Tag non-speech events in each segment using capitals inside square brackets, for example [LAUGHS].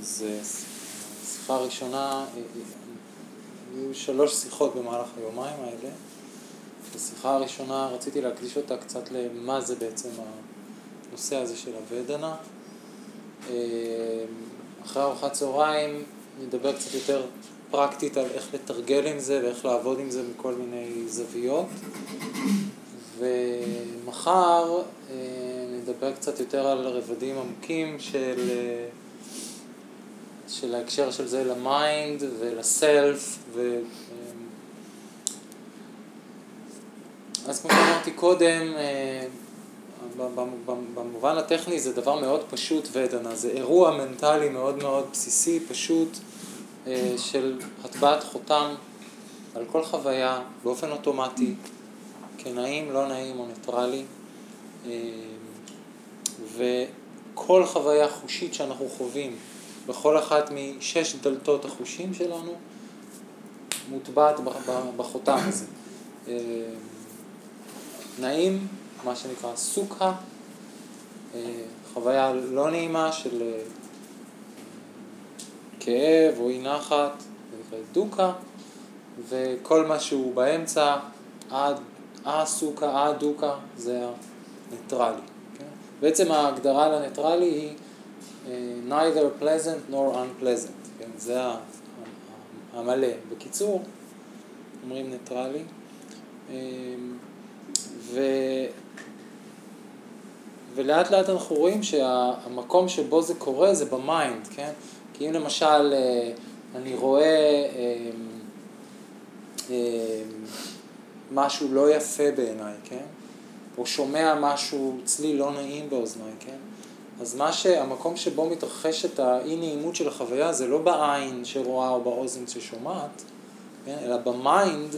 אז השיחה הראשונה, היו שלוש שיחות במהלך היומיים האלה. בשיחה הראשונה רציתי להקדיש אותה קצת למה זה בעצם הנושא הזה של הוודנה. אחרי ארוחת צהריים נדבר קצת יותר פרקטית על איך לתרגל עם זה ואיך לעבוד עם זה מכל מיני זוויות. ומחר אה, נדבר קצת יותר על רבדים עמוקים של, אה, של ההקשר של זה ל mind ול self. ו... אה, אז כמו שאמרתי קודם, במובן הטכני זה דבר מאוד פשוט ודנה, זה אירוע מנטלי מאוד מאוד בסיסי, פשוט, של הטבעת חותם על כל חוויה באופן אוטומטי. כנעים, לא נעים או ניטרלי. אה, וכל חוויה חושית שאנחנו חווים בכל אחת משש דלתות החושים שלנו מוטבעת בחותם הזה. אה, נעים, מה שנקרא סוכה, אה, חוויה לא נעימה של כאב או אי נחת, זה נקרא דוקה, וכל מה שהוא באמצע עד א-סוכה, א-דוקה, זה הניטרלי. כן? בעצם ההגדרה לניטרלי היא neither pleasant nor unpleasant, כן? זה המלא. בקיצור, אומרים ניטרלי. אמ, ו... ולאט לאט אנחנו רואים שהמקום שבו זה קורה זה ב mind, כן? כי אם למשל אה, אני רואה אמ, אמ, משהו לא יפה בעיניי, כן? או שומע משהו, צליל לא נעים באוזניי, כן? אז מה שהמקום שבו מתרחשת האי נעימות של החוויה זה לא בעין שרואה או באוזן ששומעת, כן? אלא ב mind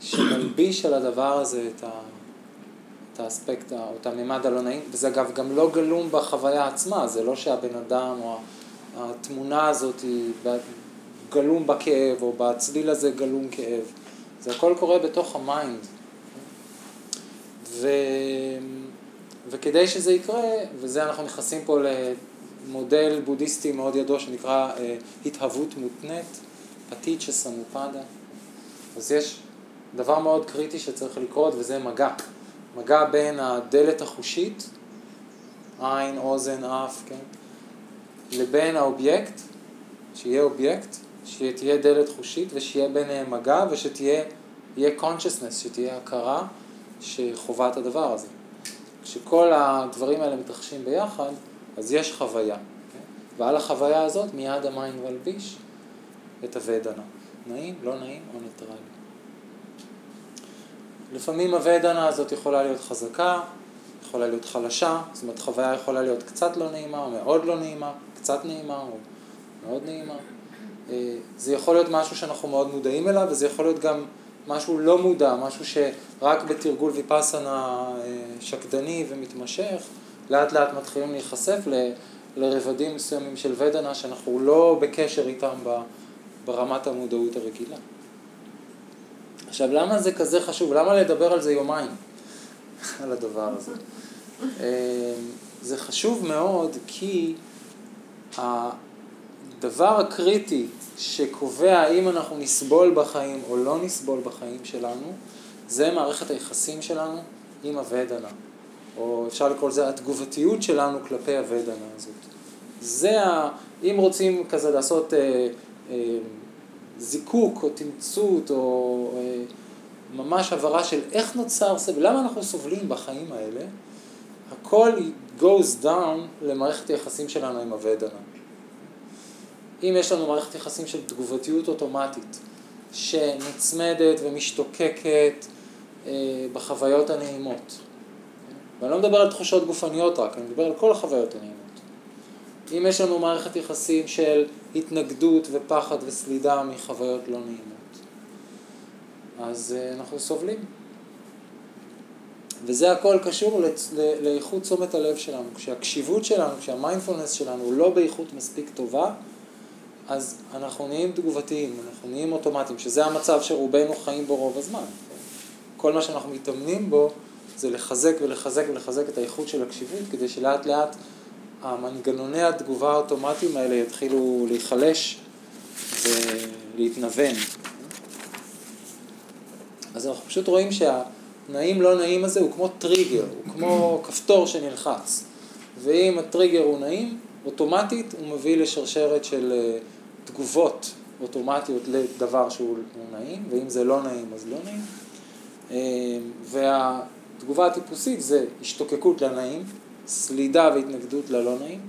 שמלביש על הדבר הזה את, ה, את האספקט או את הממד הלא נעים, וזה אגב גם לא גלום בחוויה עצמה, זה לא שהבן אדם או התמונה הזאת היא גלום בכאב או בצליל הזה גלום כאב. זה הכל קורה בתוך ה mind. ו... וכדי שזה יקרה, וזה אנחנו נכנסים פה למודל בודהיסטי מאוד ידוע שנקרא אה, התהוות מותנית, פטיצ'ה סמופדה. אז יש דבר מאוד קריטי שצריך לקרות וזה מגע. מגע בין הדלת החושית, עין, אוזן, אף, כן? לבין האובייקט, שיהיה אובייקט, שתהיה דלת חושית ושיהיה ביניהם מגע ושתהיה consciousness, שתהיה הכרה שחווה את הדבר הזה. כשכל הדברים האלה מתרחשים ביחד, אז יש חוויה. ועל החוויה הזאת מיד ה mind מלביש את הוודנה. נעים, לא נעים או ניטרלי. לפעמים הוודנה הזאת יכולה להיות חזקה, יכולה להיות חלשה, זאת אומרת חוויה יכולה להיות קצת לא נעימה או מאוד לא נעימה, קצת נעימה או מאוד נעימה. אה, זה יכול להיות משהו שאנחנו מאוד מודעים אליו, וזה יכול להיות גם משהו לא מודע, משהו שרק בתרגול ויפאסנה אה, שקדני ומתמשך, לאט לאט מתחילים להיחשף ל, לרבדים מסוימים של ודנה שאנחנו לא בקשר איתם ברמת המודעות הרגילה. עכשיו, למה זה כזה חשוב? למה לדבר על זה יומיים, [LAUGHS] על הדבר הזה? אה, זה חשוב מאוד כי הדבר הקריטי שקובע האם אנחנו נסבול בחיים או לא נסבול בחיים שלנו, זה מערכת היחסים שלנו עם הוודנה, או אפשר לקרוא לזה התגובתיות שלנו כלפי הוודנה הזאת. זה, ה... אם רוצים כזה לעשות אה, אה, זיקוק או תמצות או אה, ממש הבהרה של איך נוצר סבל, למה אנחנו סובלים בחיים האלה, הכל goes down למערכת היחסים שלנו עם הוודנה. אם יש לנו מערכת יחסים של תגובתיות אוטומטית, שנצמדת ומשתוקקת אה, בחוויות הנעימות, ואני לא מדבר על תחושות גופניות רק, אני מדבר על כל החוויות הנעימות. אם יש לנו מערכת יחסים של התנגדות ופחד וסלידה מחוויות לא נעימות, אז אה, אנחנו סובלים. וזה הכל קשור לאיכות תשומת הלב שלנו. כשהקשיבות שלנו, כשהמיינדפולנס שלנו לא באיכות מספיק טובה, אז אנחנו נהיים תגובתיים, אנחנו נהיים אוטומטיים, שזה המצב שרובנו חיים בו רוב הזמן. כל מה שאנחנו מתאמנים בו זה לחזק ולחזק ולחזק את האיכות של הקשיבות, כדי שלאט לאט המנגנוני התגובה האוטומטיים האלה יתחילו להיחלש ולהתנוון. אז אנחנו פשוט רואים שהנעים לא נעים הזה הוא כמו טריגר, הוא כמו כפתור שנלחץ. ואם הטריגר הוא נעים, אוטומטית הוא מביא לשרשרת של אה, תגובות אוטומטיות לדבר שהוא נעים, ואם זה לא נעים אז לא נעים. אה, והתגובה הטיפוסית זה השתוקקות לנעים, סלידה והתנגדות ללא נעים,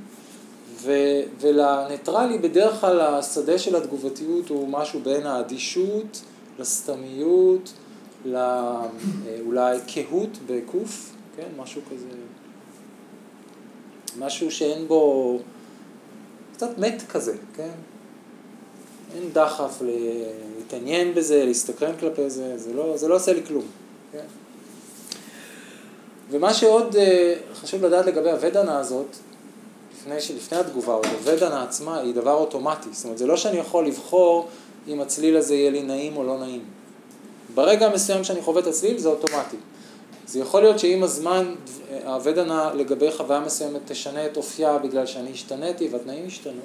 ו- ולניטרלי בדרך כלל השדה של התגובתיות הוא משהו בין האדישות לסתמיות, לאולי קהות בקוף, כן, משהו כזה, משהו שאין בו, קצת מת כזה, כן, אין דחף להתעניין בזה, להסתקרן כלפי זה, זה לא, זה לא עושה לי כלום, כן. ומה שעוד אה, חשוב לדעת לגבי הוודנה הזאת, לפני, לפני התגובה, עוד הוודנה עצמה היא דבר אוטומטי, זאת אומרת זה לא שאני יכול לבחור אם הצליל הזה יהיה לי נעים או לא נעים. ברגע המסוים שאני חווה את הצליל זה אוטומטי. זה יכול להיות שעם הזמן הוודנה לגבי חוויה מסוימת תשנה את אופייה בגלל שאני השתניתי והתנאים השתנו,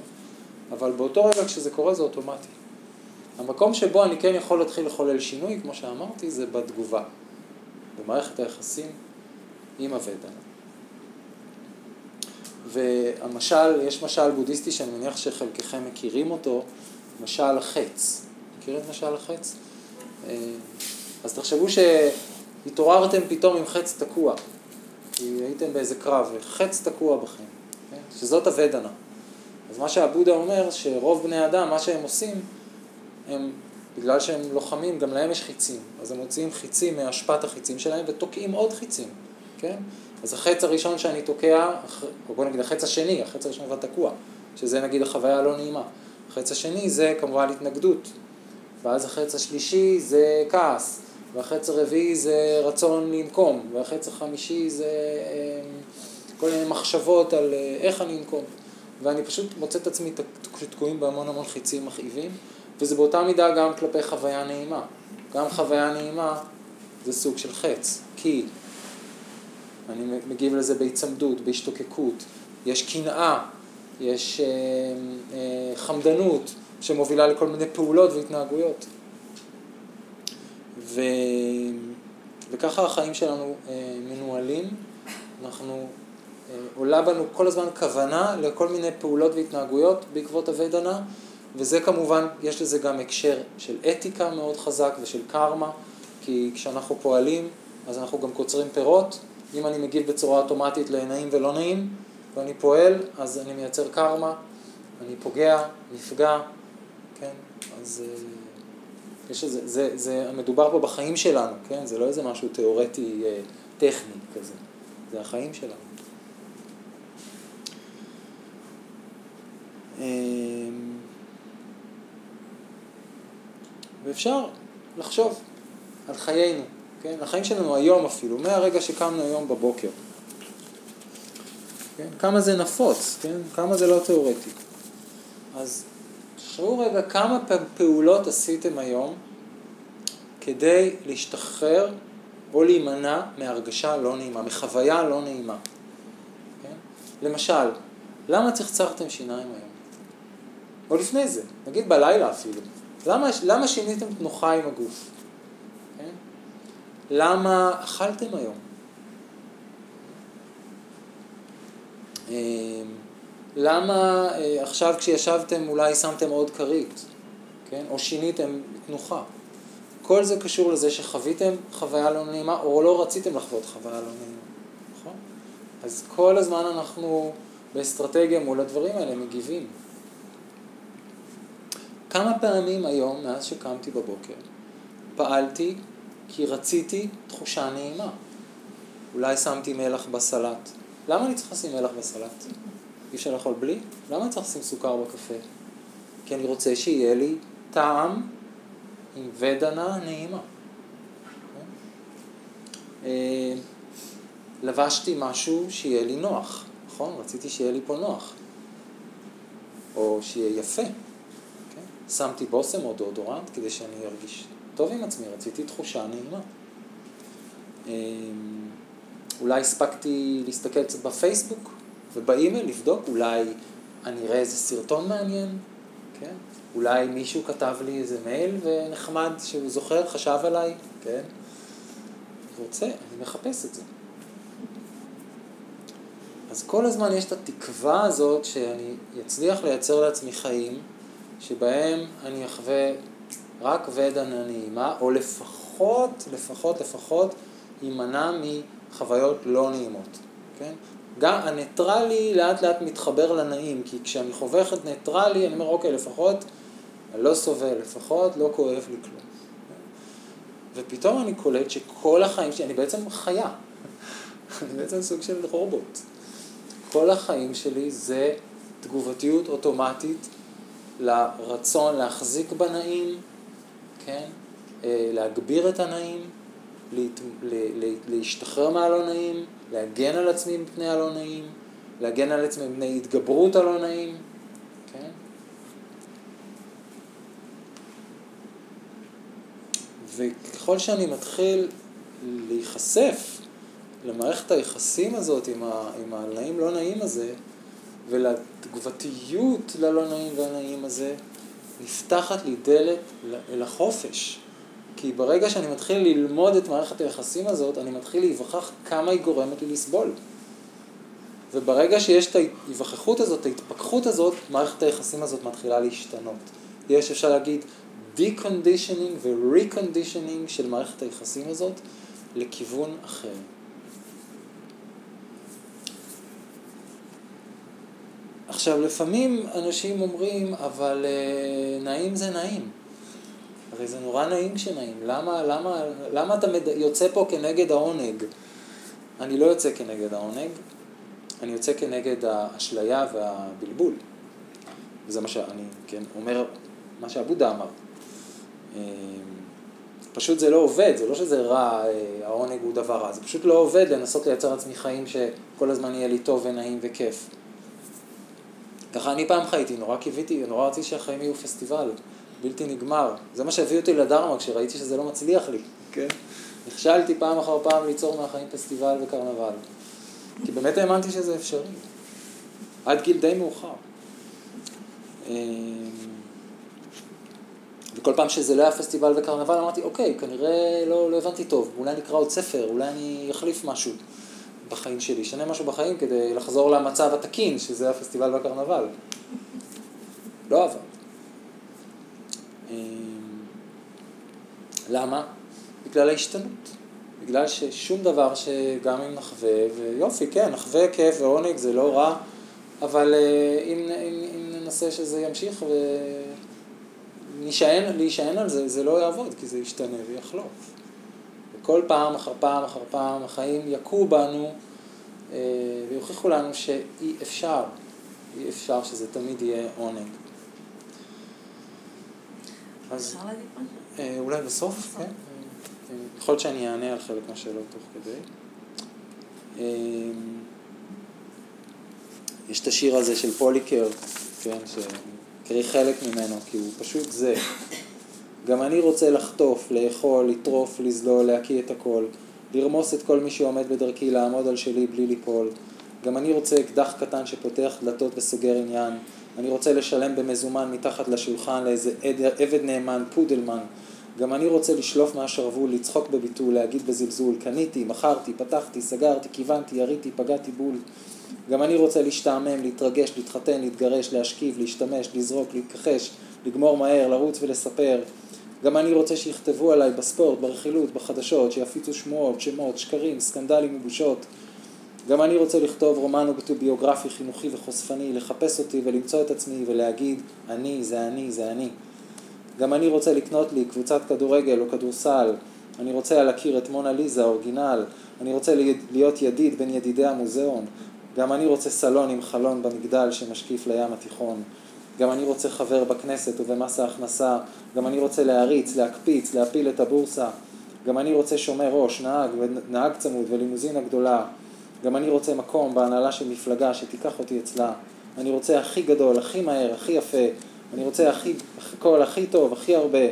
אבל באותו רגע כשזה קורה זה אוטומטי. המקום שבו אני כן יכול להתחיל לחולל שינוי, כמו שאמרתי, זה בתגובה, במערכת היחסים עם הוודנה. והמשל, יש משל בודהיסטי שאני מניח שחלקכם מכירים אותו, משל החץ. מכיר את משל החץ? אה, אז תחשבו שהתעוררתם פתאום עם חץ תקוע, כי הייתם באיזה קרב, וחץ תקוע בכם, כן? שזאת הוודנה. אז מה שהבודה אומר, שרוב בני אדם, מה שהם עושים, הם, בגלל שהם לוחמים, גם להם יש חיצים. אז הם מוציאים חיצים מאשפת החיצים שלהם ותוקעים עוד חיצים, כן? אז החץ הראשון שאני תוקע, או בוא נגיד החץ השני, החץ הראשון כבר תקוע, שזה נגיד החוויה הלא נעימה. החץ השני זה כמובן התנגדות, ואז החץ השלישי זה כעס, והחץ הרביעי זה רצון לנקום, והחץ החמישי זה אה, כל מיני מחשבות על אה, איך אני אנקום. ואני פשוט מוצא את עצמי תקועים בהמון המון חיצים מכאיבים, וזה באותה מידה גם כלפי חוויה נעימה. גם חוויה נעימה זה סוג של חץ, כי אני מגיב לזה בהיצמדות, בהשתוקקות, יש קנאה, יש אה, אה, חמדנות שמובילה לכל מיני פעולות והתנהגויות. ו... וככה החיים שלנו אה, מנוהלים, אנחנו, עולה בנו כל הזמן כוונה לכל מיני פעולות והתנהגויות בעקבות הוודנה, וזה כמובן, יש לזה גם הקשר של אתיקה מאוד חזק ושל קרמה, כי כשאנחנו פועלים אז אנחנו גם קוצרים פירות, אם אני מגיב בצורה אוטומטית לנעים ולא נעים, ואני פועל, אז אני מייצר קרמה, אני פוגע, נפגע, כן? אז אה, יש איזה, זה, זה מדובר פה בחיים שלנו, כן? זה לא איזה משהו תיאורטי אה, טכני כזה, זה החיים שלנו. ואפשר לחשוב על חיינו. כן? החיים שלנו היום אפילו, מהרגע שקמנו היום בבוקר. כן? כמה זה נפוץ, כן? כמה זה לא תיאורטי. אז תחשבו רגע כמה פעולות עשיתם היום כדי להשתחרר או להימנע מהרגשה לא נעימה, מחוויה לא נעימה. כן? למשל, למה צחצחתם שיניים היום? או לפני זה, נגיד בלילה אפילו. למה, למה שיניתם תנוחה עם הגוף? למה אכלתם היום? אמ, למה אה, עכשיו כשישבתם אולי שמתם עוד כרית, כן? או שיניתם תנוחה? כל זה קשור לזה שחוויתם חוויה לא נעימה, או לא רציתם לחוות חוויה לא נעימה, נכון? אז כל הזמן אנחנו באסטרטגיה מול הדברים האלה מגיבים. כמה פעמים היום, מאז שקמתי בבוקר, פעלתי כי רציתי תחושה נעימה. אולי שמתי מלח בסלט. למה אני צריך לשים מלח בסלט? אי אפשר לאכול בלי? למה אני צריך לשים סוכר בקפה? כי אני רוצה שיהיה לי טעם עם ודנה נעימה. אה, לבשתי משהו שיהיה לי נוח, נכון? רציתי שיהיה לי פה נוח. או שיהיה יפה. שמתי בושם או דאודורנט כדי שאני ארגיש טוב עם עצמי, רציתי תחושה נעימה. אמ, אולי הספקתי להסתכל קצת בפייסבוק, ובאימייל לבדוק, אולי אני אראה איזה סרטון מעניין, כן? אולי מישהו כתב לי איזה מייל ונחמד שהוא זוכר, חשב עליי, כן? רוצה, אני מחפש את זה. אז כל הזמן יש את התקווה הזאת שאני אצליח לייצר לעצמי חיים שבהם אני אחווה רק ודנה נעימה, או לפחות, לפחות, לפחות, אימנע מחוויות לא נעימות, כן? גם הניטרלי לאט לאט מתחבר לנעים, כי כשאני חווה את ניטרלי, אני אומר, אוקיי, לפחות אני לא סובל, לפחות לא כואב לי כלום. ופתאום אני קולט שכל החיים שלי, אני בעצם חיה, [LAUGHS] אני בעצם סוג של רובוט. כל החיים שלי זה תגובתיות אוטומטית לרצון להחזיק בנעים, כן? אה, להגביר את הנעים, להת... להשתחרר מהלא נעים, להגן על עצמי מפני הלא נעים, להגן על עצמי מפני התגברות הלא נעים, כן? וככל שאני מתחיל להיחשף למערכת היחסים הזאת עם, ה... עם הנעים לא נעים הזה, ולתגובתיות ללא נעים והנעים הזה, נפתחת לי דלת אל החופש. כי ברגע שאני מתחיל ללמוד את מערכת היחסים הזאת, אני מתחיל להיווכח כמה היא גורמת לי לסבול. וברגע שיש את ההיווכחות הזאת, ההתפכחות הזאת, מערכת היחסים הזאת מתחילה להשתנות. יש, אפשר להגיד, deconditioning ו-reconditioning של מערכת היחסים הזאת לכיוון אחר. עכשיו, לפעמים אנשים אומרים, אבל uh, נעים זה נעים. הרי זה נורא נעים כשנעים. למה, למה, למה אתה מד... יוצא פה כנגד העונג? אני לא יוצא כנגד העונג, אני יוצא כנגד האשליה והבלבול. וזה מה שאני, כן, אומר, מה שאבודה אמר. אמ, פשוט זה לא עובד, זה לא שזה רע, אה, העונג הוא דבר רע, זה פשוט לא עובד לנסות לייצר לעצמי חיים שכל הזמן יהיה לי טוב ונעים וכיף. ככה אני פעם חייתי, נורא קיוויתי, נורא רציתי שהחיים יהיו פסטיבל, בלתי נגמר. זה מה שהביא אותי לדרמה כשראיתי שזה לא מצליח לי, כן? נכשלתי פעם אחר פעם ליצור מהחיים פסטיבל וקרנבל. כי באמת האמנתי שזה אפשרי. עד גיל די מאוחר. אמ, וכל פעם שזה לא היה פסטיבל וקרנבל אמרתי, אוקיי, כנראה לא, לא הבנתי טוב, אולי אני אקרא עוד ספר, אולי אני אחליף משהו. בחיים שלי, אשנה משהו בחיים כדי לחזור למצב התקין, שזה הפסטיבל והקרנבל. לא עבד. אמ, למה? בגלל ההשתנות. בגלל ששום דבר שגם אם נחווה, ויופי, כן, נחווה כיף ועונג זה לא רע, אבל אה, אם, אם, אם ננסה שזה ימשיך ולהישען על זה, זה לא יעבוד, כי זה ישתנה ויחלוף. וכל פעם אחר פעם אחר פעם החיים יכו בנו אה, ויוכיחו לנו שאי אפשר, אי אפשר שזה תמיד יהיה עונג. אז אה, אולי בסוף, כן. אה, יכול להיות שאני אענה על חלק מהשאלות תוך כדי. יש את השיר הזה של פוליקר, כן, שקראי חלק ממנו, כי הוא פשוט זה. גם אני רוצה לחטוף, לאכול, לטרוף, לזלול, להקיא את הכל, לרמוס את כל מי שעומד בדרכי, לעמוד על שלי בלי ליפול. גם אני רוצה אקדח קטן שפותח דלתות וסוגר עניין. אני רוצה לשלם במזומן מתחת לשולחן לאיזה עבד נאמן, פודלמן. גם אני רוצה לשלוף מהשרוול, לצחוק בביטול, להגיד בזלזול, קניתי, מכרתי, פתחתי, סגרתי, כיוונתי, יריתי, פגעתי בול. גם אני רוצה להשתעמם, להתרגש, להתחתן, להתגרש, להשכיב, להשתמש, לזרוק, להתכחש, לגמור מהר, לרוץ ולספר. גם אני רוצה שיכתבו עליי בספורט, ברכילות, בחדשות, שיפיצו שמועות, שמות, שקרים, סקנדלים ובושות. גם אני רוצה לכתוב רומן אוטוביוגרפי חינוכי וחושפני, לחפש אותי ולמצוא את עצמי ולהגיד, אני, זה אני, זה אני. גם אני רוצה לקנות לי קבוצת כדורגל או כדורסל. אני רוצה להכיר את מונה ליזה, אורגינל. אני רוצה להיות ידיד בין ידידי המוזיאון. גם אני רוצה סלון עם חלון במגדל שמשקיף לים התיכון. גם אני רוצה חבר בכנסת ובמס ההכנסה, גם אני רוצה להריץ, להקפיץ, להפיל את הבורסה, גם אני רוצה שומר ראש, נהג, נהג צמוד ולימוזינה גדולה, גם אני רוצה מקום בהנהלה של מפלגה שתיקח אותי אצלה, אני רוצה הכי גדול, הכי מהר, הכי יפה, אני רוצה הכי, הכל הכי טוב, הכי הרבה,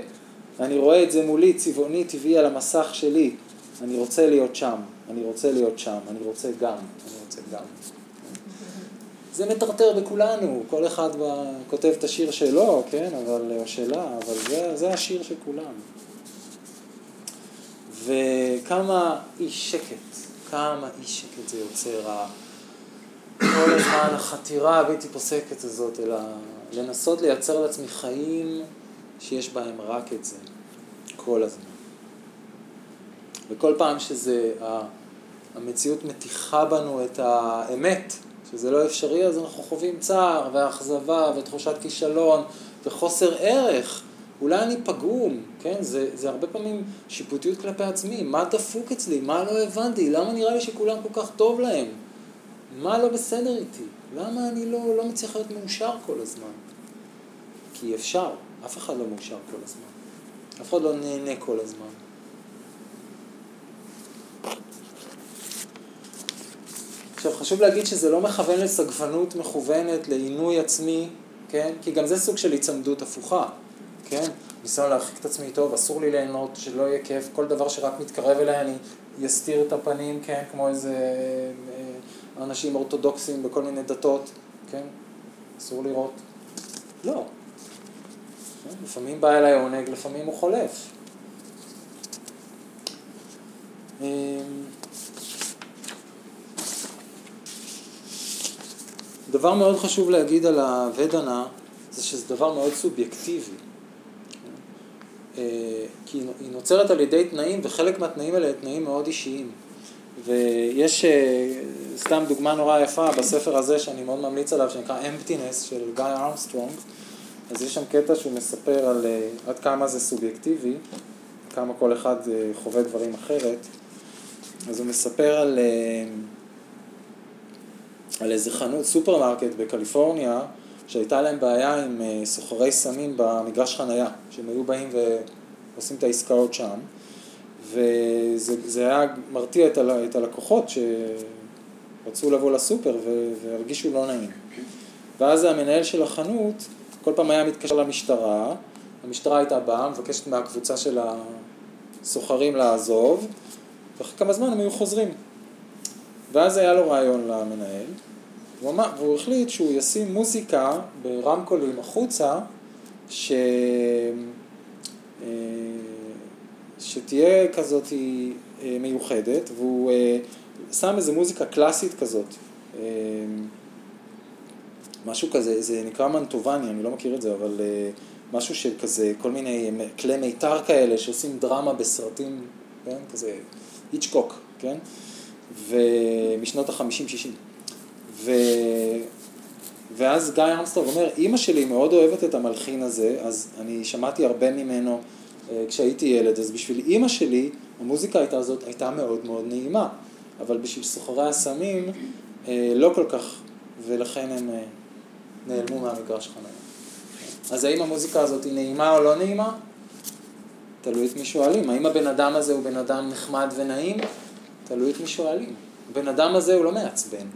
אני רואה את זה מולי, צבעוני, טבעי על המסך שלי, אני רוצה להיות שם, אני רוצה להיות שם, אני רוצה גם, אני רוצה גם. זה מטרטר בכולנו, כל אחד ב... כותב את השיר שלו, כן, אבל, או שלה, אבל זה, זה השיר של כולם. וכמה אי שקט, כמה אי שקט זה יוצר, כל הזמן החתירה הבלתי פוסקת הזאת, אלא לנסות לייצר לעצמי חיים שיש בהם רק את זה, כל הזמן. וכל פעם שזה, המציאות מתיחה בנו את האמת, שזה לא אפשרי, אז אנחנו חווים צער ואכזבה ותחושת כישלון וחוסר ערך. אולי אני פגום, כן? זה, זה הרבה פעמים שיפוטיות כלפי עצמי. מה דפוק אצלי? מה לא הבנתי? למה נראה לי שכולם כל כך טוב להם? מה לא בסדר איתי? למה אני לא, לא מצליח להיות מאושר כל הזמן? כי אפשר, אף אחד לא מאושר כל הזמן. אף אחד לא נהנה כל הזמן. עכשיו, חשוב להגיד שזה לא מכוון לסגפנות מכוונת, לעינוי עצמי, כן? כי גם זה סוג של היצמדות הפוכה, כן? ניסיון להרחיק את עצמי טוב, אסור לי ליהנות, שלא יהיה כיף, כל דבר שרק מתקרב אליי אני אסתיר את הפנים, כן? כמו איזה אה, אנשים אורתודוקסים בכל מיני דתות, כן? אסור לראות. לא. כן? לפעמים בא אליי עונג, לפעמים הוא חולף. דבר מאוד חשוב להגיד על הוודנה, זה שזה דבר מאוד סובייקטיבי. אה, כי היא נוצרת על ידי תנאים, וחלק מהתנאים האלה הם תנאים מאוד אישיים. ויש אה, סתם דוגמה נורא יפה בספר הזה, שאני מאוד ממליץ עליו, שנקרא Emptiness של גיא ארמסטרונג. אז יש שם קטע שהוא מספר על אה, עד כמה זה סובייקטיבי, כמה כל אחד חווה דברים אחרת. אז הוא מספר על... על איזה חנות, סופרמרקט בקליפורניה, שהייתה להם בעיה עם אה, סוחרי סמים במגרש חנייה, שהם היו באים ועושים את העסקאות שם, וזה היה מרתיע את, ה, את הלקוחות שרצו לבוא לסופר והרגישו לא נעים. ואז המנהל של החנות כל פעם היה מתקשר למשטרה, המשטרה הייתה באה, מבקשת מהקבוצה של הסוחרים לעזוב, ואחרי כמה זמן הם היו חוזרים. ואז היה לו רעיון למנהל, והוא, אמר, והוא החליט שהוא ישים מוזיקה ברמקולים החוצה, ש... אה, שתהיה כזאת אה, מיוחדת, והוא אה, שם איזה מוזיקה קלאסית כזאת, משהו כזה, זה נקרא מנטובני, אני לא מכיר את זה, אבל משהו של כזה, כל מיני כלי מיתר כאלה שעושים דרמה בסרטים, כן, כזה היצ'קוק, כן, ומשנות החמישים שישים. ו... ואז גיא ארמסטרונג אומר, אימא שלי מאוד אוהבת את המלחין הזה, אז אני שמעתי הרבה ממנו אה, כשהייתי ילד, אז בשביל אימא שלי המוזיקה הייתה הזאת הייתה מאוד מאוד נעימה, אבל בשביל סוחרי הסמים אה, לא כל כך, ולכן הם אה, נעלמו מהמגרש חניה. אז האם המוזיקה הזאת היא נעימה או לא נעימה? תלוי את מי שואלים. האם הבן אדם הזה הוא בן אדם נחמד ונעים? תלוי את מי שואלים. הבן אדם הזה הוא לא מעצבן.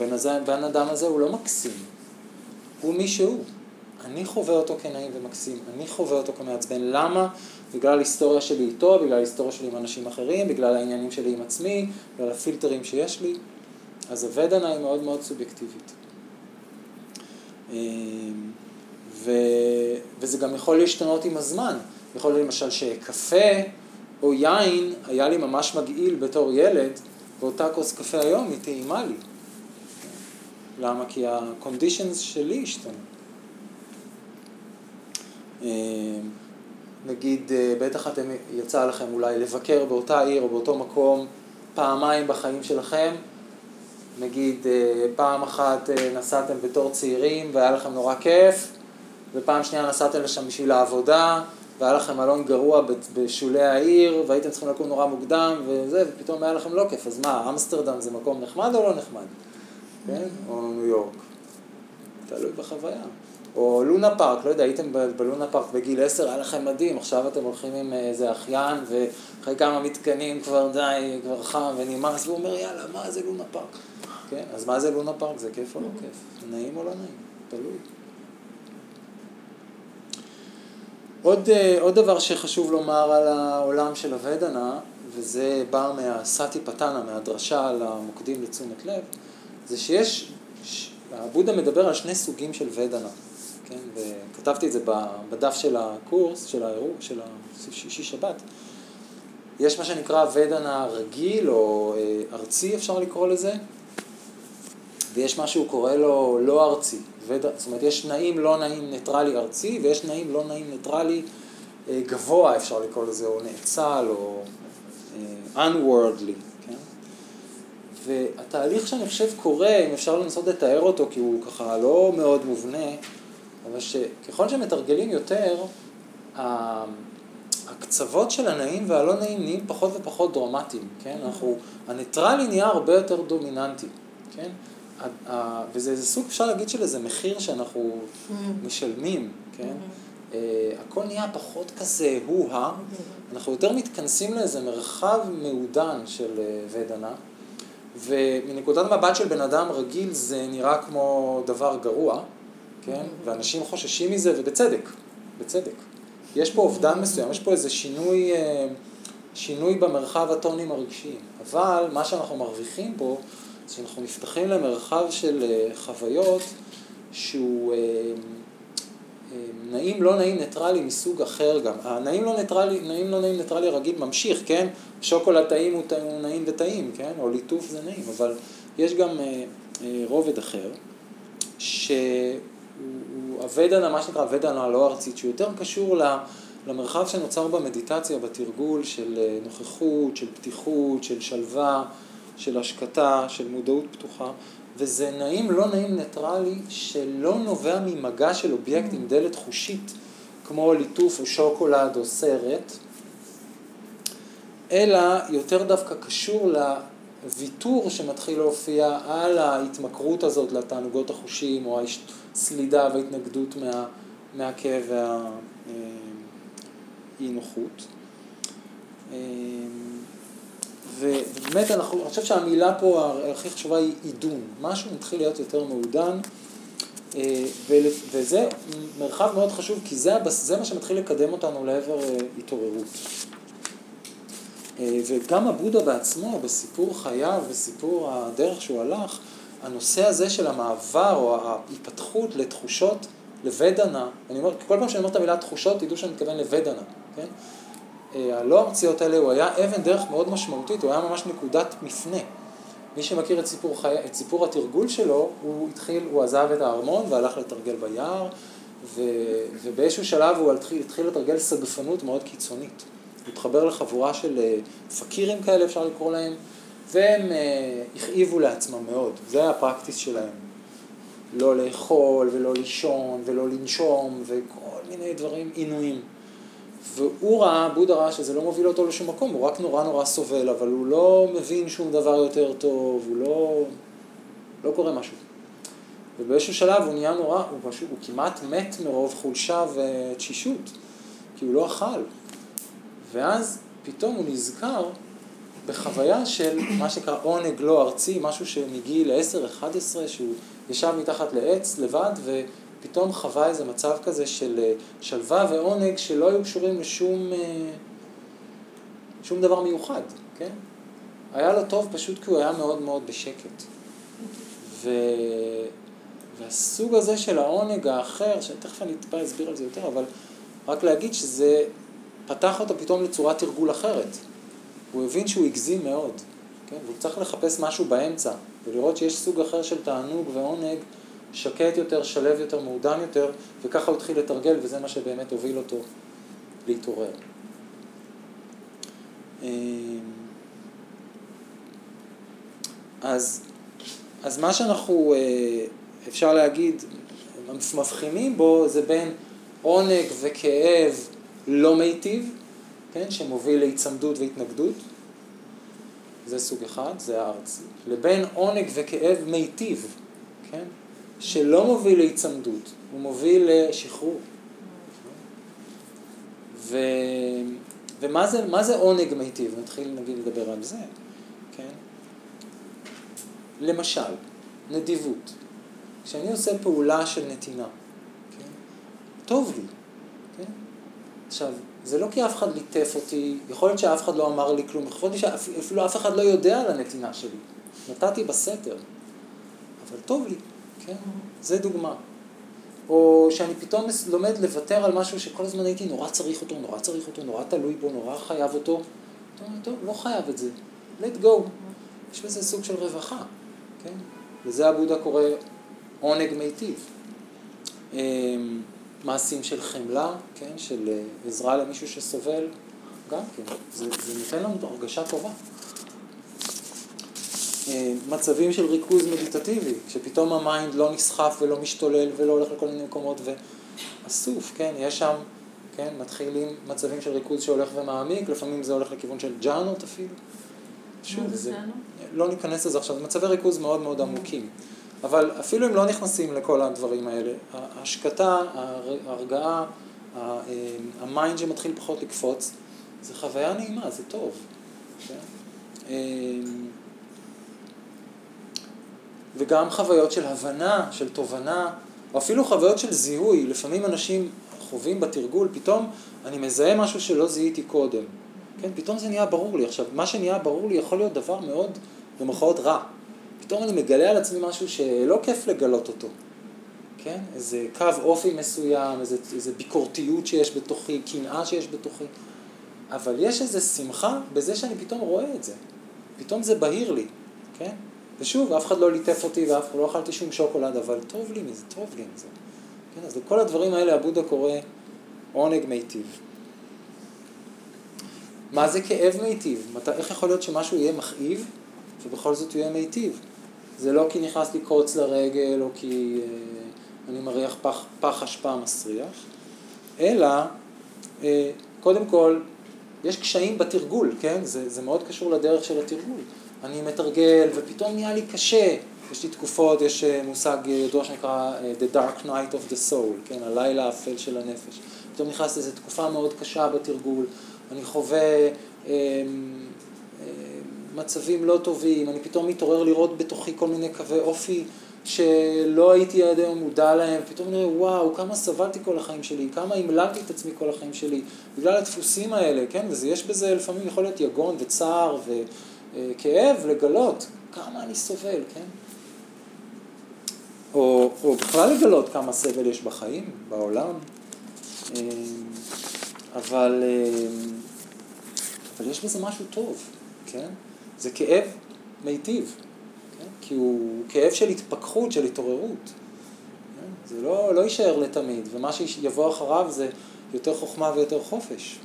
הבן אדם הזה הוא לא מקסים, הוא מי שהוא. אני חווה אותו כנעים ומקסים, אני חווה אותו כמעצבן. למה? בגלל ההיסטוריה שלי איתו, בגלל ההיסטוריה שלי עם אנשים אחרים, בגלל העניינים שלי עם עצמי, בגלל הפילטרים שיש לי. אז הוודנה היא מאוד מאוד סובייקטיבית. אמ, ו... וזה גם יכול להשתנות עם הזמן. יכול להיות למשל שקפה או יין היה לי ממש מגעיל בתור ילד, ואותה כוס קפה היום היא טעימה לי. למה? כי ה-conditions שלי השתנו. אה, נגיד, אה, בטח אתם, יצא לכם אולי לבקר באותה עיר או באותו מקום פעמיים בחיים שלכם. נגיד, אה, פעם אחת נסעתם בתור צעירים והיה לכם נורא כיף, ופעם שנייה נסעתם לשם בשביל העבודה, והיה לכם מלון גרוע בשולי העיר, והייתם צריכים לקום נורא מוקדם, וזה, ופתאום היה לכם לא כיף. אז מה, אמסטרדם זה מקום נחמד או לא נחמד? כן? או ניו יורק. תלוי בחוויה. או לונה פארק, לא יודע, הייתם בלונה פארק בגיל 10, היה לכם מדהים, עכשיו אתם הולכים עם איזה אחיין, ואחרי כמה מתקנים כבר די, כבר חם ונמאס, והוא אומר, יאללה, מה זה לונה פארק? כן, אז מה זה לונה פארק? זה כיף או לא כיף? נעים או לא נעים? תלוי. עוד, אה, עוד דבר שחשוב לומר על העולם של הוודנה, וזה בא מהסאטי פתנה, מהדרשה על המוקדים לתשומת לב, זה שיש, הבודה מדבר על שני סוגים של ודנה, כן? וכתבתי את זה בדף של הקורס, של האירוע, של השישי שבת. יש מה שנקרא ודנה רגיל או אה, ארצי אפשר לקרוא לזה, ויש מה שהוא קורא לו לא ארצי. וד... זאת אומרת, יש נעים לא נעים ניטרלי ארצי, ויש נעים לא נעים ניטרלי אה, גבוה אפשר לקרוא לזה, או נאצל, או אה, unworldly. והתהליך שאני חושב קורה, אם אפשר לנסות לתאר אותו, כי הוא ככה לא מאוד מובנה, אבל שככל שמתרגלים יותר, הקצוות של הנעים והלא נעים נהיים פחות ופחות דרמטיים, כן? אנחנו, הניטרלי נהיה הרבה יותר דומיננטי, כן? וזה איזה סוג, אפשר להגיד של איזה מחיר שאנחנו משלמים, כן? אה, הכל נהיה פחות כזה הוא-הא, אנחנו יותר מתכנסים לאיזה מרחב מעודן של אה, ודנה. ומנקודת מבט של בן אדם רגיל זה נראה כמו דבר גרוע, כן? ואנשים חוששים מזה, ובצדק, בצדק. יש פה אובדן מסוים, יש פה איזה שינוי, אה, שינוי במרחב הטונים הרגשיים. אבל מה שאנחנו מרוויחים פה, שאנחנו נפתחים למרחב של אה, חוויות שהוא אה, נעים לא נעים ניטרלי מסוג אחר גם. הנעים לא ניטרלי, נעים לא נעים ניטרלי הרגיל ממשיך, כן? שוקולד טעים הוא, הוא נעים וטעים, כן? או ליטוף זה נעים, אבל יש גם אה, אה, רובד אחר, שהוא הוודנה, מה שנקרא הוודנה הלא ארצית, שהוא יותר קשור למרחב שנוצר במדיטציה, בתרגול של אה, נוכחות, של פתיחות, של שלווה, של השקטה, של מודעות פתוחה. וזה נעים, לא נעים ניטרלי, שלא נובע ממגע של אובייקט עם דלת חושית, כמו ליטוף או שוקולד או סרט, אלא יותר דווקא קשור לוויתור שמתחיל להופיע על ההתמכרות הזאת לתענוגות החושים, או הסלידה וההתנגדות מה, מהכאב והאי נוחות. ובאמת אנחנו, אני חושב שהמילה פה הכי חשובה היא עידון, משהו מתחיל להיות יותר מעודן, אה, וזה מרחב מאוד חשוב, כי זה, זה מה שמתחיל לקדם אותנו לעבר אה, התעוררות. אה, וגם הבודה בעצמו, בסיפור חייו, בסיפור הדרך שהוא הלך, הנושא הזה של המעבר או ההיפתחות לתחושות, לוודנה, אני אומר, כל פעם שאני אומר את המילה תחושות, תדעו שאני מתכוון לוודנה, כן? הלא ארציות האלה, הוא היה אבן דרך מאוד משמעותית, הוא היה ממש נקודת מפנה. מי שמכיר את סיפור, חי... את סיפור התרגול שלו, הוא התחיל, הוא עזב את הארמון והלך לתרגל ביער, ו... ובאיזשהו שלב הוא התחיל, התחיל לתרגל סגפנות מאוד קיצונית. הוא התחבר לחבורה של אה, פקירים כאלה, אפשר לקרוא להם, והם אה, הכאיבו לעצמם מאוד, זה היה הפרקטיס שלהם. לא לאכול ולא לישון ולא לנשום וכל מיני דברים, עינויים. והוא ראה, בודה ראה שזה לא מוביל אותו לשום מקום, הוא רק נורא נורא סובל, אבל הוא לא מבין שום דבר יותר טוב, הוא לא... לא קורה משהו. ובאיזשהו שלב הוא נהיה נורא, הוא פשוט, הוא כמעט מת מרוב חולשה ותשישות, כי הוא לא אכל. ואז פתאום הוא נזכר בחוויה של מה שנקרא עונג לא ארצי, משהו שמגיל 10-11, שהוא ישב מתחת לעץ לבד, ו... פתאום חווה איזה מצב כזה של אה, שלווה ועונג שלא היו קשורים לשום אה, שום דבר מיוחד, כן? היה לו טוב פשוט כי הוא היה מאוד מאוד בשקט. ו... והסוג הזה של העונג האחר, שתכף אני טיפה אסביר על זה יותר, אבל רק להגיד שזה פתח אותו פתאום לצורת תרגול אחרת. הוא הבין שהוא הגזים מאוד, כן? והוא צריך לחפש משהו באמצע, ולראות שיש סוג אחר של תענוג ועונג שקט יותר, שלב יותר, מעודן יותר, וככה הוא התחיל לתרגל, וזה מה שבאמת הוביל אותו להתעורר. אז, אז מה שאנחנו, אה, אפשר להגיד, מבחינים בו זה בין עונג וכאב לא מיטיב, כן, שמוביל להיצמדות והתנגדות, זה סוג אחד, זה הארצי, לבין עונג וכאב מיטיב, כן, שלא מוביל להיצמדות, הוא מוביל לשחרור. ו... ומה זה, זה עונג מיטיב? נתחיל נגיד לדבר על זה, כן? למשל, נדיבות. כשאני עושה פעולה של נתינה, כן? טוב לי, כן? עכשיו, זה לא כי אף אחד ליטף אותי, יכול להיות שאף אחד לא אמר לי כלום, יכול להיות שאפילו אף אחד לא יודע על הנתינה שלי. נתתי בסתר, אבל טוב לי. כן? זה דוגמה. או שאני פתאום לומד לוותר על משהו שכל הזמן הייתי נורא צריך אותו, נורא צריך אותו, נורא תלוי בו, נורא חייב אותו. אומר, טוב, לא חייב את זה, let go. יש בזה סוג של רווחה, כן? וזה הבודה קורא עונג מיטיב. אמ, מעשים של חמלה, כן? של אה, עזרה למישהו שסובל, גם כן, זה, זה נותן לנו הרגשה טובה. אה, מצבים של ריכוז מדיטטיבי, כשפתאום ה mind לא נסחף ולא משתולל ולא הולך לכל מיני מקומות ואסוף, כן, יש שם, כן, מתחילים מצבים של ריכוז שהולך ומעמיק, לפעמים זה הולך לכיוון של ג'אנות אפילו. שוב, זה, לא ניכנס לזה עכשיו, מצבי ריכוז מאוד מאוד עמוקים. אבל אפילו אם לא נכנסים לכל הדברים האלה, ההשקטה, ההרגעה, אה, ה mind שמתחיל פחות לקפוץ, זה חוויה נעימה, זה טוב. כן? וגם חוויות של הבנה, של תובנה, או אפילו חוויות של זיהוי. לפעמים אנשים חווים בתרגול, פתאום אני מזהה משהו שלא זיהיתי קודם. כן, פתאום זה נהיה ברור לי. עכשיו, מה שנהיה ברור לי יכול להיות דבר מאוד, במרכאות, רע. פתאום אני מגלה על עצמי משהו שלא כיף לגלות אותו. כן? איזה קו אופי מסוים, איזה, איזה ביקורתיות שיש בתוכי, קנאה שיש בתוכי. אבל יש איזו שמחה בזה שאני פתאום רואה את זה. פתאום זה בהיר לי, כן? ושוב, אף אחד לא ליטף אותי ואף אחד לא אכלתי שום שוקולד, אבל טוב לי מזה, טוב לי מזה. כן, אז לכל הדברים האלה הבודה קורא עונג מיטיב. מה זה כאב מיטיב? מת... איך יכול להיות שמשהו יהיה מכאיב ובכל זאת יהיה מיטיב? זה לא כי נכנס לי קוץ לרגל או כי אה, אני מריח פח, פח אשפה מסריח, אלא אה, קודם כל יש קשיים בתרגול, כן? זה, זה מאוד קשור לדרך של התרגול. אני מתרגל ופתאום נהיה לי קשה. יש לי תקופות, יש אה, מושג ידוע שנקרא אה, The Dark Night of the Soul, כן, הלילה האפל של הנפש. פתאום נכנס לאיזו תקופה מאוד קשה בתרגול, אני חווה אה, אה, מצבים לא טובים, אני פתאום מתעורר לראות בתוכי כל מיני קווי אופי שלא הייתי עד היום מודע להם, פתאום נראה, וואו, כמה סבלתי כל החיים שלי, כמה המללתי את עצמי כל החיים שלי, בגלל הדפוסים האלה, כן, ויש בזה לפעמים יכול להיות יגון וצער וכאב לגלות כמה אני סובל, כן? או, או בכלל לגלות כמה סבל יש בחיים, בעולם, אמ, אבל, אמ, אבל יש בזה משהו טוב, כן? זה כאב מיטיב. כי הוא כאב של התפכחות, של התעוררות. זה לא, לא יישאר לתמיד, ומה שיבוא אחריו זה יותר חוכמה ויותר חופש.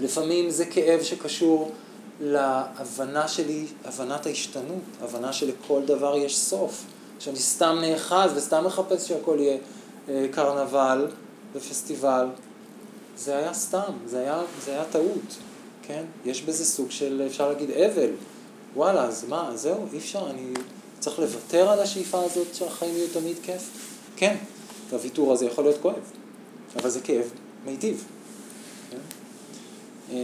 לפעמים זה כאב שקשור להבנה שלי, הבנת ההשתנות, הבנה שלכל דבר יש סוף. שאני סתם נאחז וסתם מחפש שהכל יהיה אה, קרנבל ופסטיבל. זה היה סתם, זה היה, זה היה טעות, כן? יש בזה סוג של, אפשר להגיד, אבל. וואלה, אז מה, זהו, אי אפשר, אני צריך לוותר על השאיפה הזאת שהחיים יהיו תמיד כיף? כן, והוויתור הזה יכול להיות כואב, אבל זה כאב מיטיב. כן?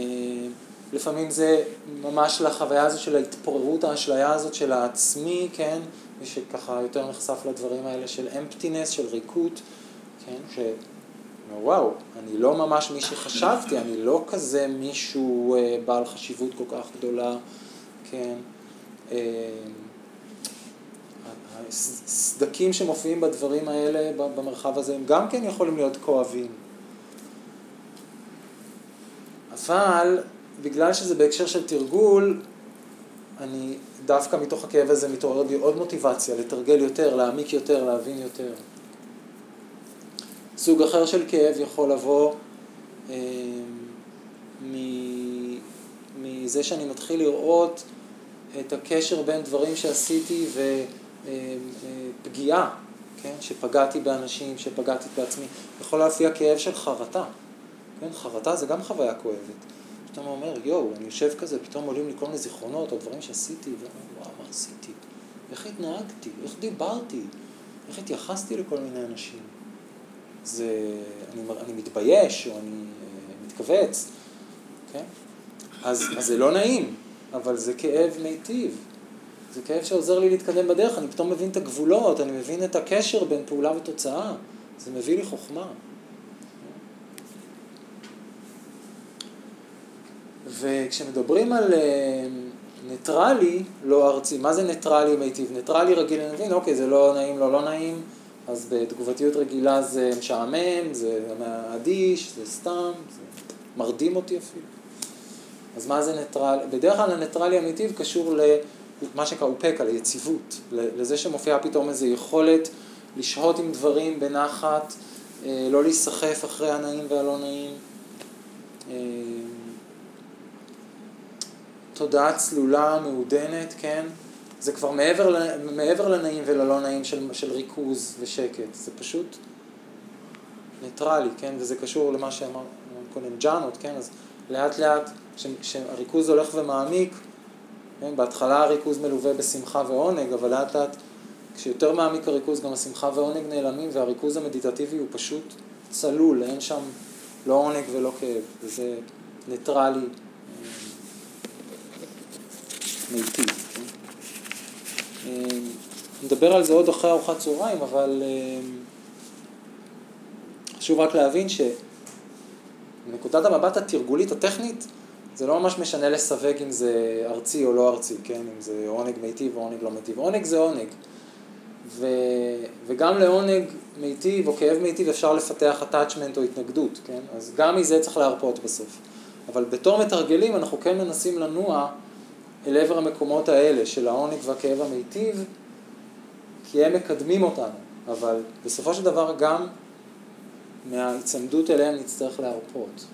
אה, לפעמים זה ממש לחוויה הזו של ההתפוררות, האשליה הזאת של העצמי, כן? מי שככה יותר נחשף לדברים האלה של אמפטינס, של ריקות, כן? ש... וואו, אני לא ממש מי שחשבתי, אני לא כזה מישהו אה, בעל חשיבות כל כך גדולה. כן, אמ, הסדקים שמופיעים בדברים האלה, במרחב הזה, הם גם כן יכולים להיות כואבים. אבל בגלל שזה בהקשר של תרגול, אני דווקא מתוך הכאב הזה מתעוררת לי עוד מוטיבציה, לתרגל יותר, להעמיק יותר, להבין יותר. סוג אחר של כאב יכול לבוא אה, מזה שאני מתחיל לראות את הקשר בין דברים שעשיתי ופגיעה, כן? שפגעתי באנשים, שפגעתי בעצמי. יכול להופיע כאב של חרטה. כן? חרטה זה גם חוויה כואבת. פתאום אומר, יואו, אני יושב כזה, פתאום עולים לי כל מיני זיכרונות או דברים שעשיתי, ואומר, וואו, מה עשיתי? איך התנהגתי? איך דיברתי? איך התייחסתי לכל מיני אנשים? זה, אני, אני מתבייש או אני uh, מתכווץ, כן? אז, אז זה לא נעים. אבל זה כאב מיטיב. זה כאב שעוזר לי להתקדם בדרך, אני פתאום מבין את הגבולות, אני מבין את הקשר בין פעולה ותוצאה. זה מביא לי חוכמה. וכשמדברים על, אה, ניטרלי, לא ארצי. מה זה ניטרלי מיטיב? ניטרלי רגיל, אני אוקיי, זה לא נעים, לא לא נעים, אז בתגובתיות רגילה זה משעמם, זה אדיש, זה סתם, זה מרדים אותי אפילו. אז מה זה ניטרלי? בדרך כלל הניטרלי המיטיב קשור למה שנקרא upekkha, ליציבות, לזה שמופיעה פתאום איזו יכולת לשהות עם דברים בנחת, אה, לא להיסחף אחרי הנעים והלא נעים. תודעה צלולה, מעודנת, כן? זה כבר מעבר, מעבר לנעים וללא נעים של, של ריכוז ושקט, זה פשוט ניטרלי, כן? וזה קשור למה שאמר קודם ג'אנות, כן? אז לאט לאט, כשהריכוז הולך ומעמיק, כן? בהתחלה הריכוז מלווה בשמחה ועונג, אבל לאט לאט, כשיותר מעמיק הריכוז, גם השמחה ועונג נעלמים, והריכוז המדיטטיבי הוא פשוט צלול, אין שם לא עונג ולא כאב, וזה ניטרלי. מיטיב. כן? אה, נדבר על זה עוד אחרי ארוחת צהריים, אבל אה, חשוב רק להבין שמנקודת המבט התרגולית הטכנית, זה לא ממש משנה לסווג אם זה ארצי או לא ארצי, כן? אם זה עונג מיטיב או עונג לא מיטיב. עונג זה עונג. ו... וגם לעונג מיטיב או כאב מיטיב אפשר לפתח attachment או התנגדות, כן? אז גם מזה צריך להרפות בסוף. אבל בתור מתרגלים אנחנו כן מנסים לנוע אל עבר המקומות האלה של העונג והכאב המיטיב, כי הם מקדמים אותנו, אבל בסופו של דבר גם מההיצמדות אליהם נצטרך להרפות.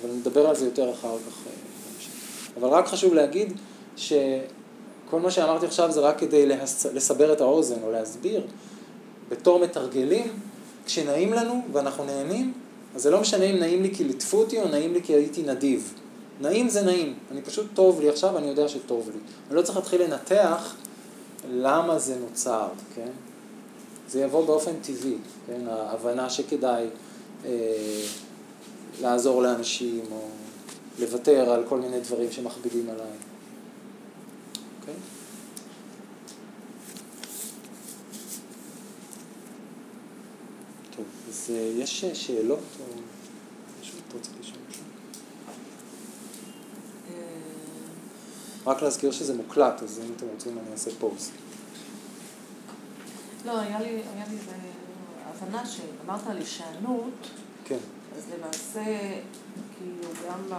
אבל נדבר על זה יותר אחר כך. אה, אבל רק חשוב להגיד שכל מה שאמרתי עכשיו זה רק כדי להס... לסבר את האוזן או להסביר. בתור מתרגלים, כשנעים לנו ואנחנו נהנים, אז זה לא משנה אם נעים לי כי ליטפו אותי או נעים לי כי הייתי נדיב. נעים זה נעים, אני פשוט טוב לי עכשיו, אני יודע שטוב לי. אני לא צריך להתחיל לנתח למה זה נוצר, כן? זה יבוא באופן טבעי, כן? ההבנה שכדאי אה, לעזור לאנשים או לוותר על כל מיני דברים שמכבידים עליי. אוקיי? אז אה, יש שאלות או משהו? אתה רוצה לשאול? רק להזכיר שזה מוקלט, אז אם אתם רוצים אני אעשה פוז. לא, היה לי, היה לי איזה הבנה שאמרת על הישענות, כן. אז למעשה, כאילו, גם, ב,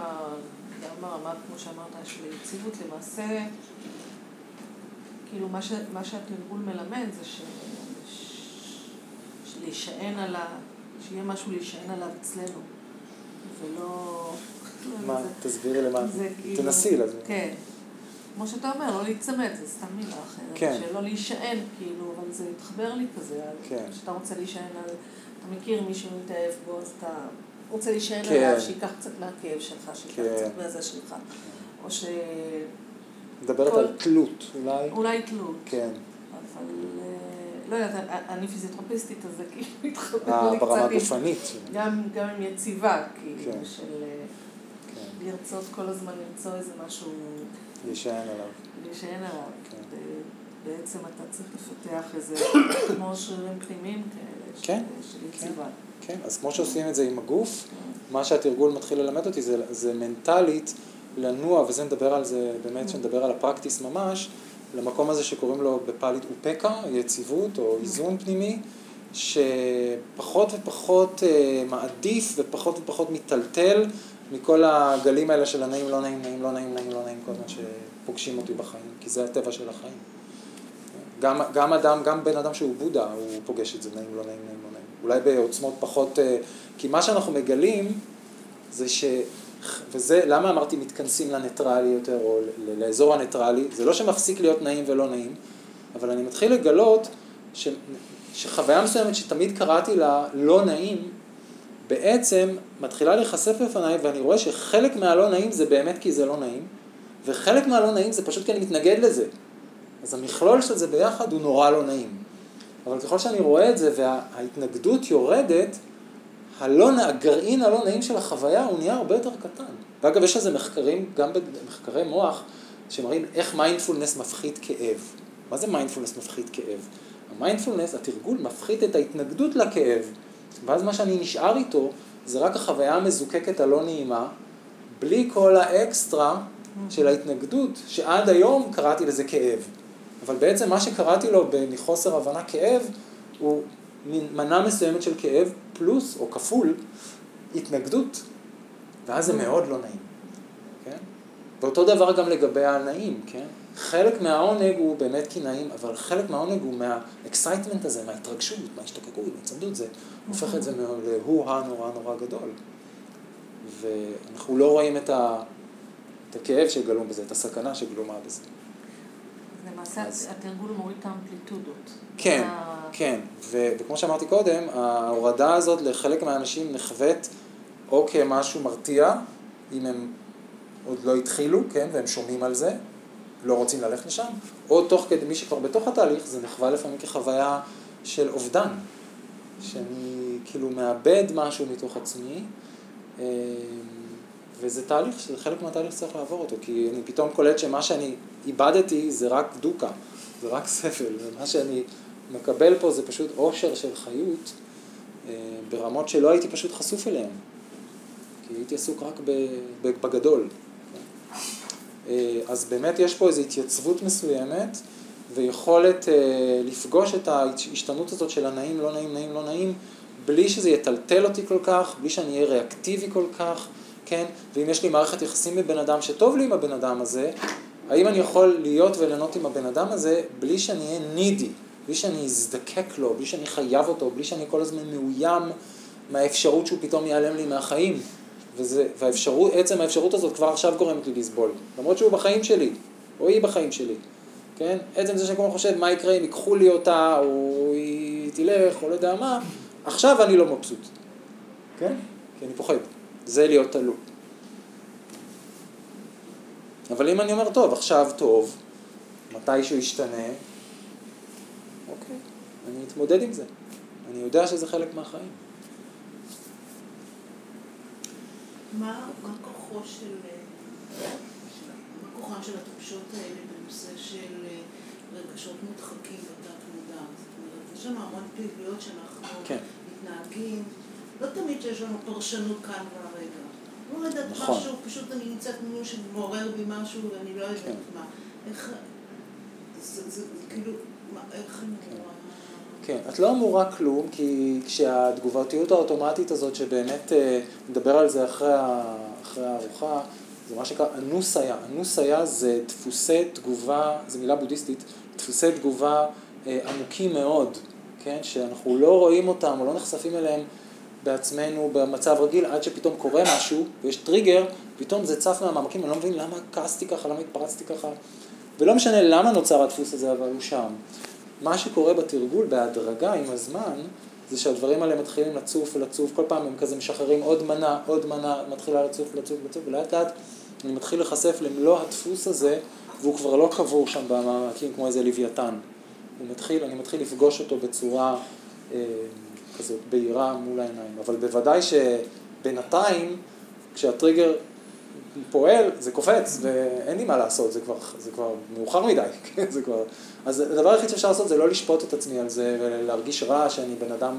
גם ברמה, כמו שאמרת, של יציבות, למעשה, כאילו, מה, ש, מה שהתרגול מלמד זה ש, שלהישען על ה... שיהיה משהו להישען עליו אצלנו, ולא... מה, תסבירי למה, כאילו- תנסי לזה. כן. כמו שאתה אומר, לא להיצמד, זה סתם מילה אחרת. כן. שלא להישען, כאילו, אבל זה מתחבר לי כזה. כן. כשאתה רוצה להישען על... אתה מכיר מישהו מתאהב בו, אז אתה רוצה להישען כן. עליו, שייקח קצת מהכאב שלך, שייקח כן. קצת מהזה שלך. או ש... מדברת כל- על תלות, אולי? אולי תלות. כן. אבל... אה, לא יודעת, אני פיזיותרפיסטית, אז זה כאילו מתחבר אה, לי ברמה קצת עם- הגופנית. גם, גם עם יציבה, כאילו, כן. של אה, כן. לרצות כל הזמן למצוא איזה משהו, להישען עליו. להישען עליו. כן. בעצם אתה צריך לפתח איזה, כמו שרירים פנימיים כאלה, כן, של כן. יציבה. כן, אז כמו שעושים את זה עם הגוף, מה שהתרגול מתחיל ללמד אותי זה, זה מנטלית לנוע, וזה נדבר על זה, באמת שנדבר על הפרקטיס ממש, למקום הזה שקוראים לו בפאלית אופקה, יציבות או איזון פנימי, שפחות ופחות אה, מעדיף ופחות ופחות מיטלטל מכל הגלים האלה של הנעים, לא נעים, נעים, לא נעים, נעים, לא נעים, כל הזמן שפוגשים אותי בחיים, כי זה הטבע של החיים. גם, גם אדם, גם בן אדם שהוא בודה, הוא פוגש את זה, נעים, לא נעים, נעים, לא נעים. אולי בעוצמות פחות... אה, כי מה שאנחנו מגלים זה ש... וזה, למה אמרתי מתכנסים לניטרלי יותר, או לאזור הניטרלי? זה לא שמפסיק להיות נעים ולא נעים, אבל אני מתחיל לגלות ש... שחוויה מסוימת שתמיד קראתי לה לא נעים, בעצם מתחילה להיחשף בפניי, ואני רואה שחלק מהלא נעים זה באמת כי זה לא נעים, וחלק מהלא נעים זה פשוט כי אני מתנגד לזה. אז המכלול של זה ביחד הוא נורא לא נעים. אבל ככל שאני רואה את זה וההתנגדות יורדת, הלא, הגרעין הלא נעים של החוויה הוא נהיה הרבה יותר קטן. ואגב, יש על זה מחקרים, גם במחקרי מוח, שמראים איך מיינדפולנס מפחית כאב. מה זה מיינדפולנס מפחית כאב? המיינדפולנס, התרגול, מפחית את ההתנגדות לכאב. ואז מה שאני נשאר איתו, זה רק החוויה המזוקקת הלא נעימה, בלי כל האקסטרה של ההתנגדות, שעד היום קראתי לזה כאב. אבל בעצם מה שקראתי לו מחוסר הבנה כאב, הוא מנה מסוימת של כאב, פלוס או כפול, התנגדות. ואז זה מאוד לא נעים, כן? ואותו דבר גם לגבי הנעים, כן? חלק מהעונג הוא באמת כי נעים, אבל חלק מהעונג הוא מה excitement הזה, מההתרגשות, מההשתוקקות, מההצמדות, זה הופך את זה להוא-הא נורא נורא גדול. ואנחנו לא רואים את, ה, את הכאב שגלום בזה, את הסכנה שגלומה בזה. למעשה אז... התרגול מוריד את האמפליטודות. כן, ה... כן, ו, וכמו שאמרתי קודם, ההורדה הזאת לחלק מהאנשים נחווית או כמשהו מרתיע, אם הם עוד לא התחילו, כן, והם שומעים על זה, לא רוצים ללכת לשם, או תוך כדי, מי שכבר בתוך התהליך, זה נחווה לפעמים כחוויה של אובדן, שאני כאילו מאבד משהו מתוך עצמי, אה, וזה תהליך, שזה חלק מהתהליך שצריך לעבור אותו, כי אני פתאום קולט שמה שאני איבדתי זה רק דוקה, זה רק סבל, ומה שאני מקבל פה זה פשוט אושר של חיות, אה, ברמות שלא הייתי פשוט חשוף אליהן, כי הייתי עסוק רק בגדול. אה, אז באמת יש פה איזו התייצבות מסוימת ויכולת אה, לפגוש את ההשתנות הזאת של הנעים, לא נעים, נעים, לא נעים, בלי שזה יטלטל אותי כל כך, בלי שאני אהיה ריאקטיבי כל כך, כן? ואם יש לי מערכת יחסים עם בן אדם שטוב לי עם הבן אדם הזה, האם אני יכול להיות וליהנות עם הבן אדם הזה בלי שאני אהיה נידי, בלי שאני אזדקק לו, בלי שאני חייב אותו, בלי שאני כל הזמן מאוים מהאפשרות שהוא פתאום ייעלם לי מהחיים. וזה, והאפשרות, עצם האפשרות הזאת כבר עכשיו גורמת לי לסבול, למרות שהוא בחיים שלי, או היא בחיים שלי, כן? עצם זה שאני כל הזמן חושב מה יקרה אם ייקחו לי אותה, או היא תלך, או לא יודע מה, עכשיו אני לא מבסוט, כן? כי אני פוחד, זה להיות תלוי. אבל אם אני אומר, טוב, עכשיו טוב, מתי שהוא ישתנה, אוקיי, אני אתמודד עם זה. אני יודע שזה חלק מהחיים. מה כוחו של... מה כוחן של התחושות האלה בנושא של אה, רגשות מודחקים בתת מודע? זאת אומרת, יש לנו המון פעילויות שאנחנו כן. מתנהגים, לא תמיד שיש לנו פרשנות כאן והרגע. לא יודעת נכון. משהו, פשוט אני נמצאת מול שמעורר בי משהו ואני לא יודעת כן. מה. איך... זה, כאילו, מה, איך אני כן. כן, את לא אמורה כלום, כי כשהתגובתיות האוטומטית הזאת, שבאמת אה, נדבר על זה אחרי, אחרי הארוחה, זה מה שנקרא אנוסיה. אנוסיה זה דפוסי תגובה, זו מילה בודהיסטית, דפוסי תגובה אה, עמוקים מאוד, כן? שאנחנו לא רואים אותם או לא נחשפים אליהם בעצמנו במצב רגיל, עד שפתאום קורה משהו ויש טריגר, פתאום זה צף מהמעמקים, אני לא מבין למה כעסתי ככה, למה התפרצתי ככה, ולא משנה למה נוצר הדפוס הזה, אבל הוא שם. מה שקורה בתרגול בהדרגה עם הזמן, זה שהדברים האלה מתחילים לצוף ולצוף, כל פעם הם כזה משחררים עוד מנה, עוד מנה, מתחילה לצוף, לצוף, לצוף, ולאט לאט אני מתחיל להיחשף למלוא הדפוס הזה, והוא כבר לא קבור שם במעמקים כמו איזה לוויתן. הוא מתחיל, אני מתחיל לפגוש אותו בצורה אה, כזאת בהירה מול העיניים, אבל בוודאי שבינתיים, כשהטריגר פועל, זה קופץ, ואין לי מה לעשות, זה כבר, זה כבר מאוחר מדי, [LAUGHS] כן, זה כבר... אז הדבר היחיד שאפשר לעשות זה לא לשפוט את עצמי על זה, ולהרגיש רע שאני בן אדם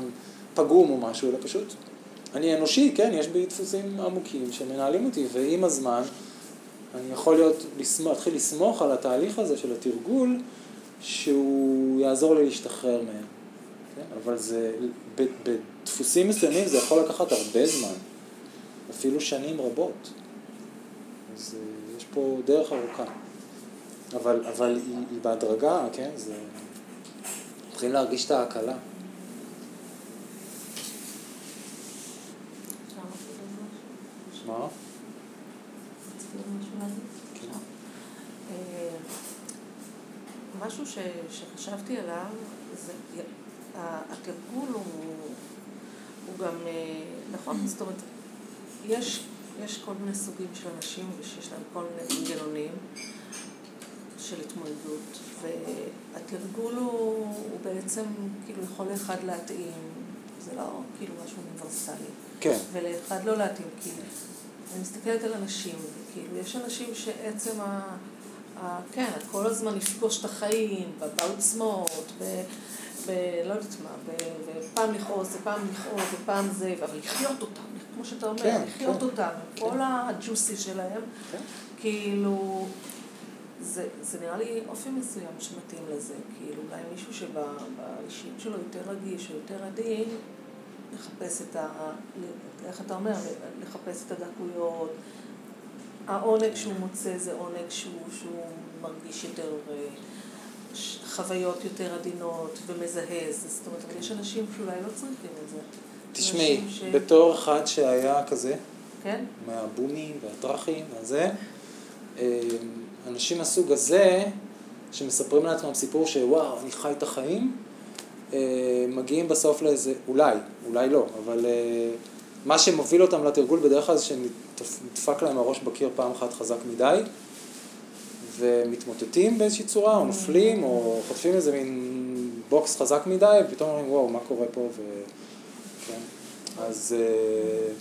פגום או משהו, אלא פשוט, אני אנושי, כן, יש בי דפוסים עמוקים שמנהלים אותי, ועם הזמן אני יכול להיות, להתחיל לסמוך על התהליך הזה של התרגול, שהוא יעזור לי להשתחרר מהם. כן? אבל זה, בדפוסים מסוימים זה יכול לקחת הרבה זמן, אפילו שנים רבות. אז אה, יש פה דרך ארוכה. אבל, אבל היא, היא בהדרגה, כן? זה... מתחילים להרגיש את ההקלה. מה? כן. אה, משהו ש, שחשבתי עליו, זה, התרגול הוא, הוא גם, אה, נכון, זאת אומרת, יש יש כל מיני סוגים של אנשים ושיש להם כל מיני מנגנונים של התמודדות, והתרגול הוא, הוא בעצם כאילו יכול לאחד להתאים, זה לא כאילו משהו אוניברסלי. כן. ולאחד לא להתאים, כאילו. אני מסתכלת על אנשים, כאילו, יש אנשים שעצם ה... ה כן, כל הזמן לפגוש את החיים, בעוצמות, ב... ב... לא יודעת מה, ופעם לכעוס, ופעם לכעוס, ופעם זה, אבל לחיות אותם, כמו שאתה אומר, כן, לחיות כן. אותם, כן. כל הג'וסי שלהם, כן. כאילו, זה, זה נראה לי אופי מסוים שמתאים לזה. כאילו, אולי מישהו שבאישיות שלו יותר רגיש או יותר עדין, לחפש את ה... איך אתה אומר? לחפש את הדקויות. העונג שהוא מוצא זה עונג שהוא, שהוא מרגיש יותר... חוויות יותר עדינות ומזהה, זאת אומרת, אבל יש אנשים שאולי לא צריכים את זה. תשמעי, ש... בתור אחד שהיה כזה, כן? מהבומים והטראחים והזה, אה, אנשים מהסוג הזה, שמספרים לעצמם סיפור שוואו, אני חי את החיים, אה, מגיעים בסוף לאיזה, אולי, אולי לא, אבל אה, מה שמוביל אותם לתרגול בדרך כלל זה שנדפק להם הראש בקיר פעם אחת חזק מדי, ומתמוטטים באיזושהי צורה, או נופלים, או חוטפים איזה מין בוקס חזק מדי, ופתאום אומרים, וואו, מה קורה פה? ו... כן. אז uh,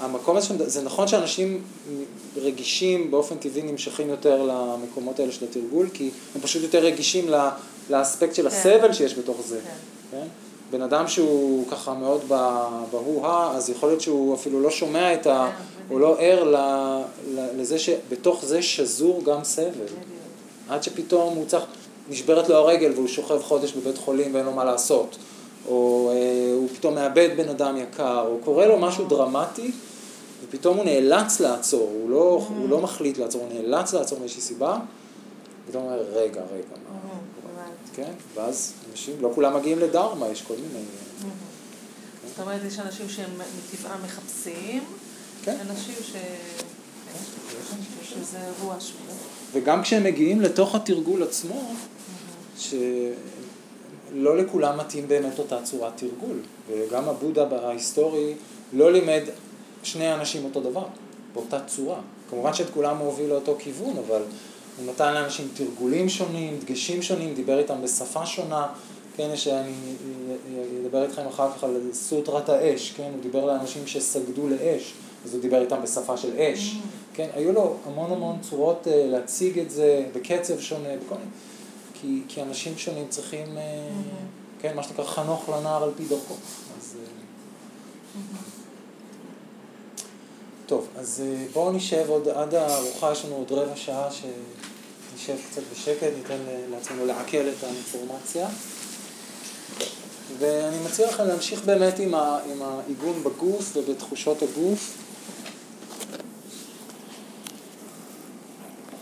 המקום הזה, זה נכון שאנשים רגישים באופן טבעי נמשכים יותר למקומות האלה של התרגול, כי הם פשוט יותר רגישים לאספקט של כן. הסבל שיש בתוך זה. כן. כן? בן אדם שהוא ככה מאוד בהו-הא, אז יכול להיות שהוא אפילו לא שומע את ה... הוא לא ער לזה שבתוך זה שזור גם סבל. עד שפתאום הוא צריך, נשברת לו הרגל והוא שוכב חודש בבית חולים ואין לו מה לעשות. או אה, הוא פתאום מאבד בן אדם יקר, או קורה לו משהו דרמטי, ופתאום הוא נאלץ לעצור, הוא לא, הוא לא מחליט לעצור, הוא נאלץ לעצור מאיזושהי סיבה, ופתאום הוא אומר, רגע, רגע, מה... כן, ואז אנשים, לא כולם מגיעים לדרמה, יש כל מיני... זאת אומרת, יש אנשים שהם מטבעם מחפשים, כן. אנשים ש... שזה אירוע שהוא... וגם כשהם מגיעים לתוך התרגול עצמו, שלא לכולם מתאים באמת אותה צורת תרגול. וגם הבודה בהיסטורי לא לימד שני אנשים אותו דבר, באותה צורה. כמובן שאת כולם הוביל לאותו כיוון, אבל הוא נתן לאנשים תרגולים שונים, דגשים שונים, דיבר איתם בשפה שונה. כן, שאני אדבר איתכם אחר כך על סוטרת האש, כן, הוא דיבר לאנשים שסגדו לאש. אז הוא דיבר איתם בשפה של אש, mm. כן, היו לו המון המון צורות uh, להציג את זה בקצב שונה, בכל מיני, כי, כי אנשים שונים צריכים, uh, mm-hmm. כן, מה שנקרא חנוך לנער על פי דרכו. אז, uh, mm-hmm. טוב, אז בואו נשב עוד עד הארוחה, יש לנו עוד רבע שעה שנשב קצת בשקט, ניתן לעצמנו לעכל את האינפורמציה. ואני מציע לכם להמשיך באמת עם, העיגון בגוף ובתחושות הגוף.